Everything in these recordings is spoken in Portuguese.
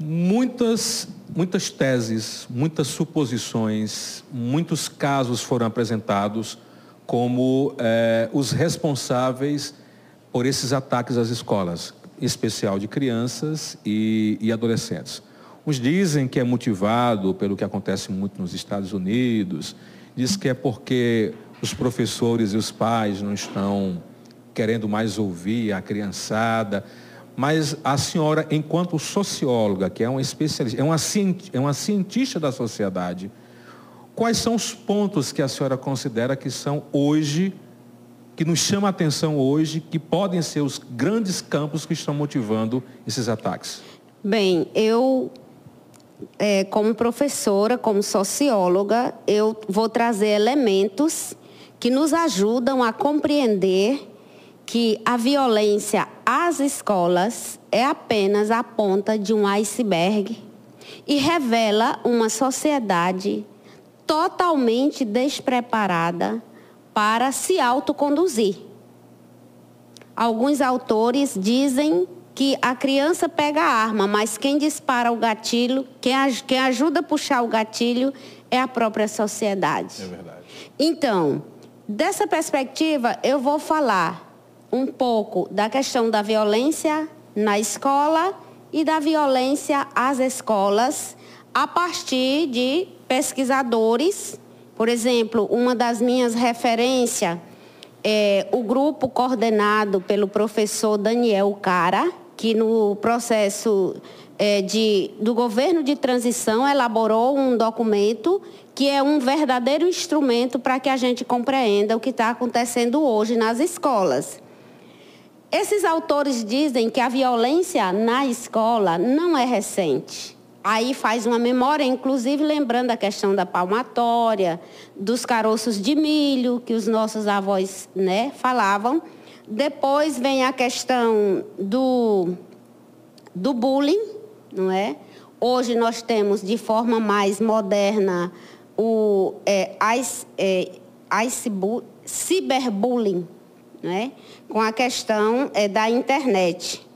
Muitas, muitas teses, muitas suposições, muitos casos foram apresentados como eh, os responsáveis por esses ataques às escolas, em especial de crianças e, e adolescentes. Uns dizem que é motivado pelo que acontece muito nos Estados Unidos, diz que é porque os professores e os pais não estão querendo mais ouvir a criançada. Mas a senhora, enquanto socióloga, que é uma especialista, é uma, é uma cientista da sociedade, quais são os pontos que a senhora considera que são hoje, que nos chama a atenção hoje, que podem ser os grandes campos que estão motivando esses ataques? Bem, eu, é, como professora, como socióloga, eu vou trazer elementos que nos ajudam a compreender que a violência às escolas é apenas a ponta de um iceberg e revela uma sociedade totalmente despreparada para se autoconduzir. Alguns autores dizem que a criança pega a arma, mas quem dispara o gatilho, quem, quem ajuda a puxar o gatilho é a própria sociedade. É verdade. Então, dessa perspectiva, eu vou falar um pouco da questão da violência na escola e da violência às escolas a partir de pesquisadores. Por exemplo, uma das minhas referências é o grupo coordenado pelo professor Daniel Cara, que no processo é, de, do governo de transição elaborou um documento que é um verdadeiro instrumento para que a gente compreenda o que está acontecendo hoje nas escolas. Esses autores dizem que a violência na escola não é recente. Aí faz uma memória, inclusive lembrando a questão da palmatória, dos caroços de milho que os nossos avós né, falavam. Depois vem a questão do, do bullying, não é? Hoje nós temos de forma mais moderna o é, ice, é, ice, ciberbullying, né? com a questão é, da internet.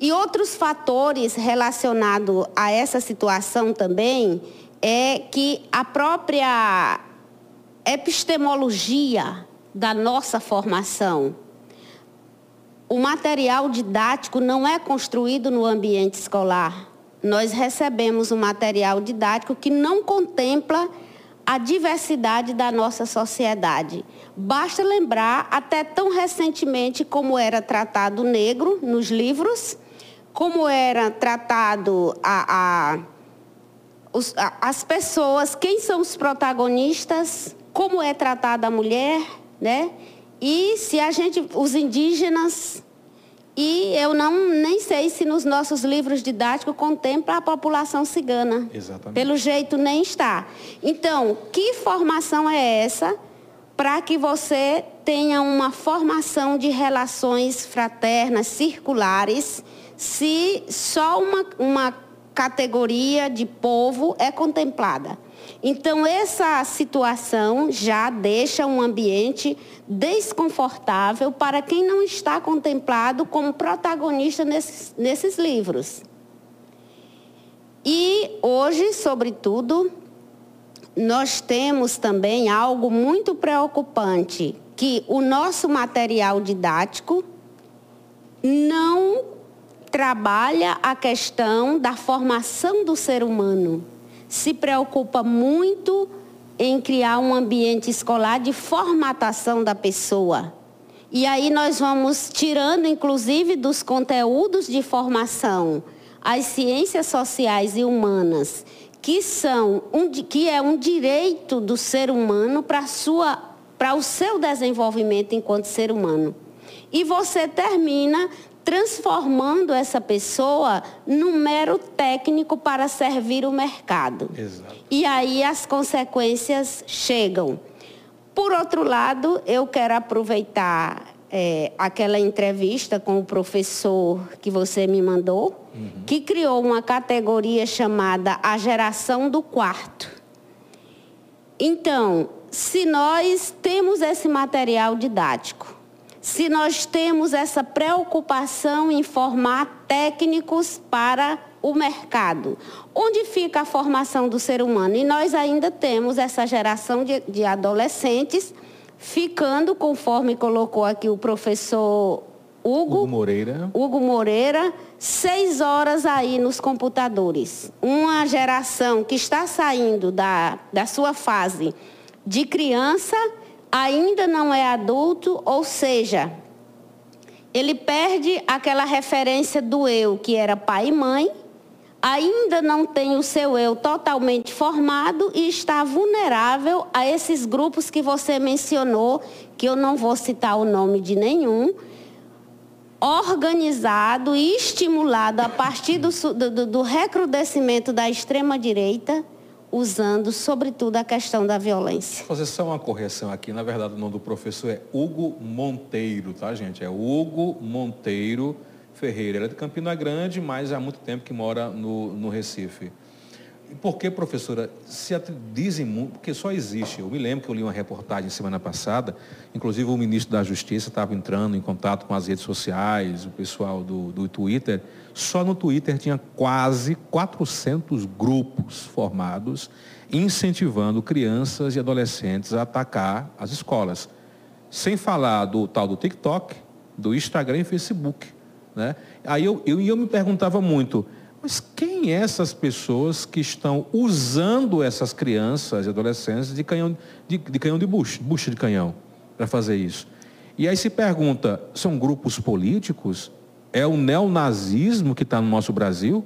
E outros fatores relacionados a essa situação também é que a própria epistemologia da nossa formação, o material didático não é construído no ambiente escolar. Nós recebemos um material didático que não contempla a diversidade da nossa sociedade. Basta lembrar, até tão recentemente, como era tratado o negro nos livros, como era tratado a, a, os, a, as pessoas, quem são os protagonistas, como é tratada a mulher, né? E se a gente, os indígenas, e eu não nem sei se nos nossos livros didáticos contempla a população cigana. Exatamente. Pelo jeito nem está. Então, que formação é essa para que você tenha uma formação de relações fraternas, circulares, se só uma, uma categoria de povo é contemplada? Então, essa situação já deixa um ambiente desconfortável para quem não está contemplado como protagonista nesses, nesses livros. E hoje, sobretudo, nós temos também algo muito preocupante, que o nosso material didático não trabalha a questão da formação do ser humano se preocupa muito em criar um ambiente escolar de formatação da pessoa. E aí nós vamos tirando, inclusive, dos conteúdos de formação as ciências sociais e humanas, que são um, que é um direito do ser humano para sua para o seu desenvolvimento enquanto ser humano. E você termina transformando essa pessoa num mero técnico para servir o mercado. Exato. E aí as consequências chegam. Por outro lado, eu quero aproveitar é, aquela entrevista com o professor que você me mandou, uhum. que criou uma categoria chamada a geração do quarto. Então, se nós temos esse material didático, se nós temos essa preocupação em formar técnicos para o mercado? Onde fica a formação do ser humano? E nós ainda temos essa geração de, de adolescentes ficando, conforme colocou aqui o professor Hugo, Hugo Moreira. Hugo Moreira, seis horas aí nos computadores. Uma geração que está saindo da, da sua fase de criança, ainda não é adulto, ou seja, ele perde aquela referência do eu, que era pai e mãe, ainda não tem o seu eu totalmente formado e está vulnerável a esses grupos que você mencionou, que eu não vou citar o nome de nenhum, organizado e estimulado a partir do, do, do recrudescimento da extrema-direita, usando, sobretudo, a questão da violência. Vou fazer só uma correção aqui. Na verdade, o nome do professor é Hugo Monteiro, tá, gente? É Hugo Monteiro Ferreira. Ele é de Campina Grande, mas há muito tempo que mora no, no Recife. Por que, professora, se dizem muito, porque só existe, eu me lembro que eu li uma reportagem semana passada, inclusive o ministro da Justiça estava entrando em contato com as redes sociais, o pessoal do, do Twitter, só no Twitter tinha quase 400 grupos formados incentivando crianças e adolescentes a atacar as escolas. Sem falar do tal do TikTok, do Instagram e Facebook. Né? Aí eu, eu, eu me perguntava muito, mas quem é essas pessoas que estão usando essas crianças e adolescentes de canhão de, de canhão de bucha, bucha de canhão, para fazer isso? E aí se pergunta, são grupos políticos? É o neonazismo que está no nosso Brasil,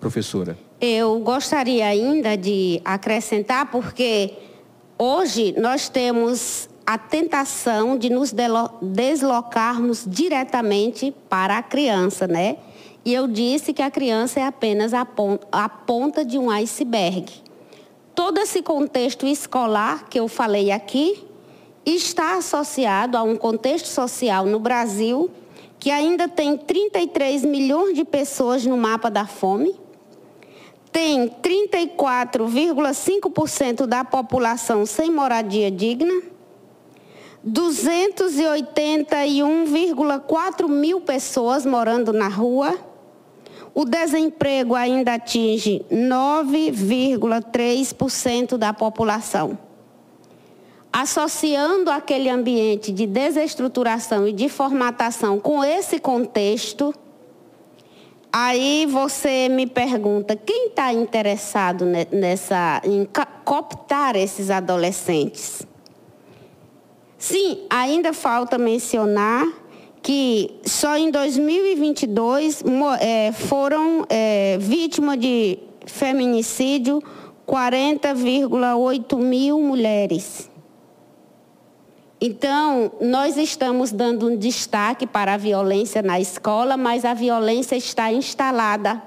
professora? Eu gostaria ainda de acrescentar, porque hoje nós temos a tentação de nos deslocarmos diretamente para a criança, né? E eu disse que a criança é apenas a ponta, de um iceberg. Todo esse contexto escolar que eu falei aqui está associado a um contexto social no Brasil que ainda tem 33 milhões de pessoas no mapa da fome, tem 34,5% da população sem moradia digna, 281,4 mil pessoas morando na rua o desemprego ainda atinge 9,3% da população. Associando aquele ambiente de desestruturação e de formatação com esse contexto, aí você me pergunta, quem está interessado nessa, em cooptar esses adolescentes? Sim, ainda falta mencionar que só em 2022 é, foram é, vítimas de feminicídio 40,8 mil mulheres. Então, nós estamos dando um destaque para a violência na escola, mas a violência está instalada.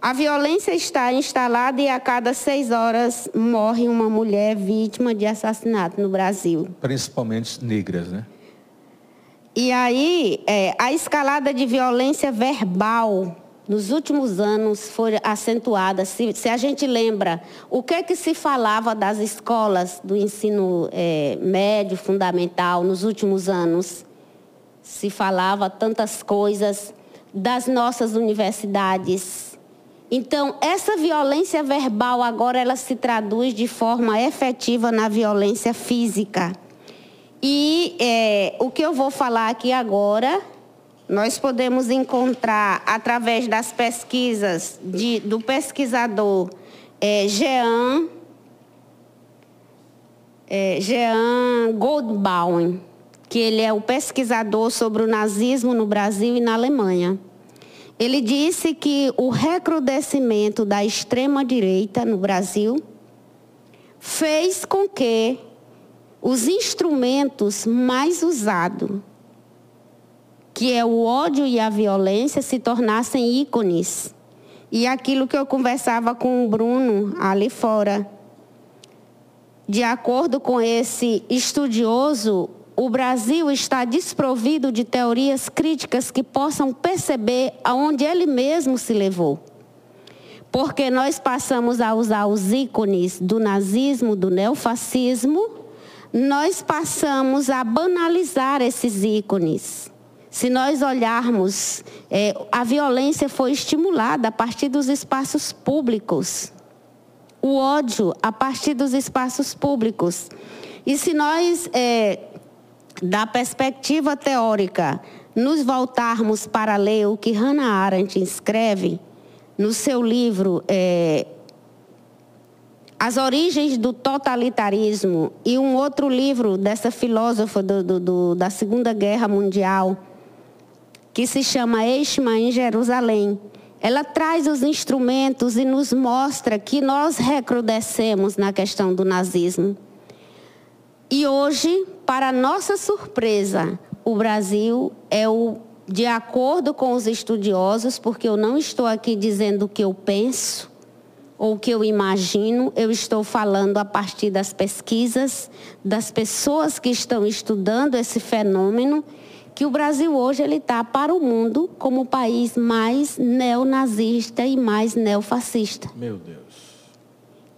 A violência está instalada e a cada seis horas morre uma mulher vítima de assassinato no Brasil. Principalmente negras, né? E aí, é, a escalada de violência verbal nos últimos anos foi acentuada. Se, se, a gente lembra o que é que se falava das escolas do ensino é, médio, fundamental, nos últimos anos, se falava tantas coisas das nossas universidades. Então, essa violência verbal agora ela se traduz de forma efetiva na violência física. E é, o que eu vou falar aqui agora, nós podemos encontrar através das pesquisas de, do pesquisador é, Jean, é, Jean Goldbaum, que ele é o pesquisador sobre o nazismo no Brasil e na Alemanha. Ele disse que o recrudescimento da extrema-direita no Brasil fez com que os instrumentos mais usados, que é o ódio e a violência, se tornassem ícones. E aquilo que eu conversava com o Bruno ali fora. De acordo com esse estudioso, o Brasil está desprovido de teorias críticas que possam perceber aonde ele mesmo se levou. Porque nós passamos a usar os ícones do nazismo, do neofascismo, nós passamos a banalizar esses ícones, Se nós olharmos, é, a violência foi estimulada a partir dos espaços públicos. O ódio a partir dos espaços públicos. E se nós, é, da perspectiva teórica, nos voltarmos para ler o que Hannah Arendt escreve no seu livro é, As Origens do Totalitarismo e um outro livro dessa filósofa do, do, do, da Segunda Guerra Mundial, que se chama Eichmann em Jerusalém. Ela traz os instrumentos e nos mostra que nós recrudescemos na questão do nazismo. E hoje, para nossa surpresa, o Brasil é o, de acordo com os estudiosos, porque eu não estou aqui dizendo o que eu penso ou o que eu imagino, eu estou falando a partir das pesquisas, das pessoas que estão estudando esse fenômeno, que o Brasil hoje ele está para o mundo como o país mais neonazista e mais neofascista. Meu Deus.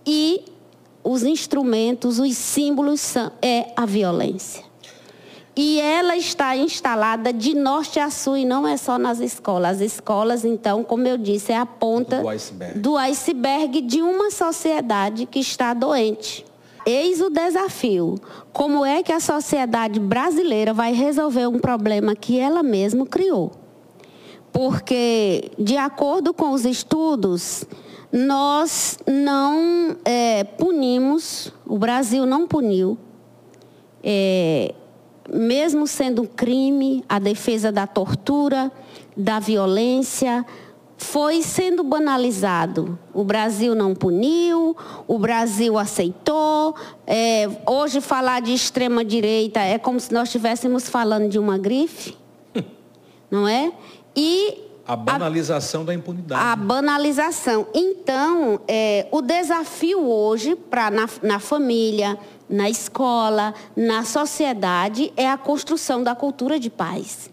E os instrumentos, os símbolos são, é a violência. E ela está instalada de norte a sul e não é só nas escolas. As escolas, então, como eu disse, é a ponta do iceberg, do iceberg de uma sociedade que está doente. Eis o desafio. Como é que a sociedade brasileira vai resolver um problema que ela mesma criou? Porque, de acordo com os estudos, nós não é, punimos, o Brasil não puniu é, mesmo sendo um crime, a defesa da tortura, da violência, foi sendo banalizado. O Brasil não puniu, o Brasil aceitou. É, hoje, falar de extrema-direita é como se nós estivéssemos falando de uma grife, não é? E a banalização a, da impunidade. A banalização. Então, é, o desafio hoje para na, na família, na escola, na sociedade, é a construção da cultura de paz.